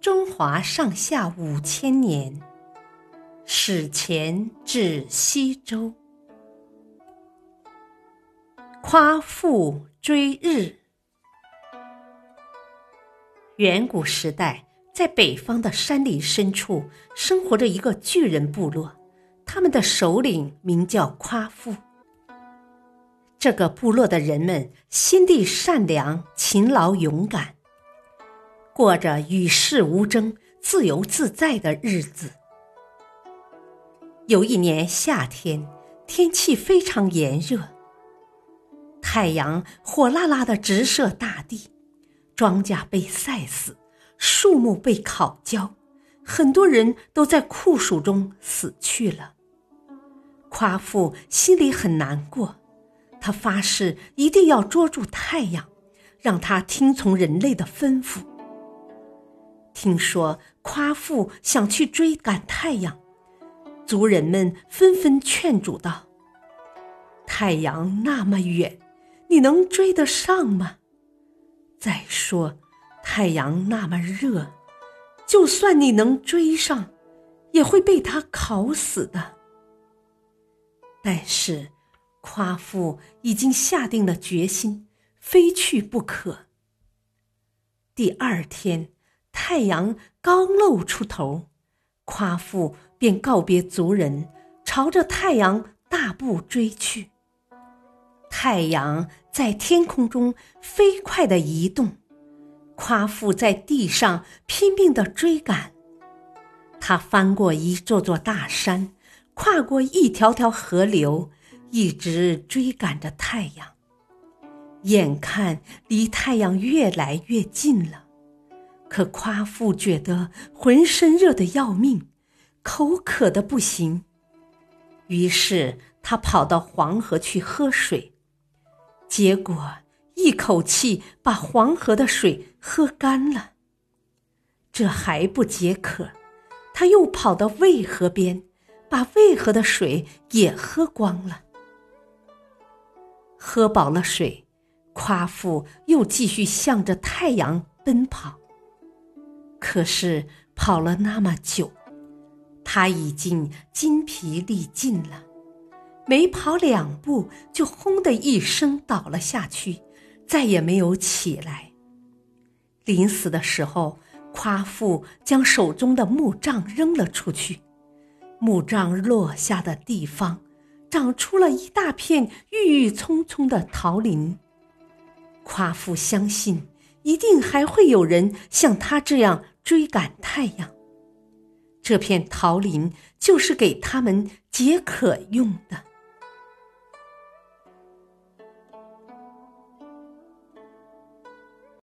中华上下五千年，史前至西周。夸父追日。远古时代，在北方的山林深处，生活着一个巨人部落，他们的首领名叫夸父。这个部落的人们心地善良、勤劳勇敢，过着与世无争、自由自在的日子。有一年夏天，天气非常炎热，太阳火辣辣的直射大地，庄稼被晒死，树木被烤焦，很多人都在酷暑中死去了。夸父心里很难过。他发誓一定要捉住太阳，让他听从人类的吩咐。听说夸父想去追赶太阳，族人们纷纷劝阻道：“太阳那么远，你能追得上吗？再说，太阳那么热，就算你能追上，也会被它烤死的。”但是。夸父已经下定了决心，非去不可。第二天，太阳刚露出头，夸父便告别族人，朝着太阳大步追去。太阳在天空中飞快的移动，夸父在地上拼命的追赶。他翻过一座座大山，跨过一条条河流。一直追赶着太阳，眼看离太阳越来越近了，可夸父觉得浑身热得要命，口渴的不行。于是他跑到黄河去喝水，结果一口气把黄河的水喝干了。这还不解渴，他又跑到渭河边，把渭河的水也喝光了。喝饱了水，夸父又继续向着太阳奔跑。可是跑了那么久，他已经筋疲力尽了，没跑两步就轰的一声倒了下去，再也没有起来。临死的时候，夸父将手中的木杖扔了出去，木杖落下的地方。长出了一大片郁郁葱葱的桃林。夸父相信，一定还会有人像他这样追赶太阳。这片桃林就是给他们解渴用的。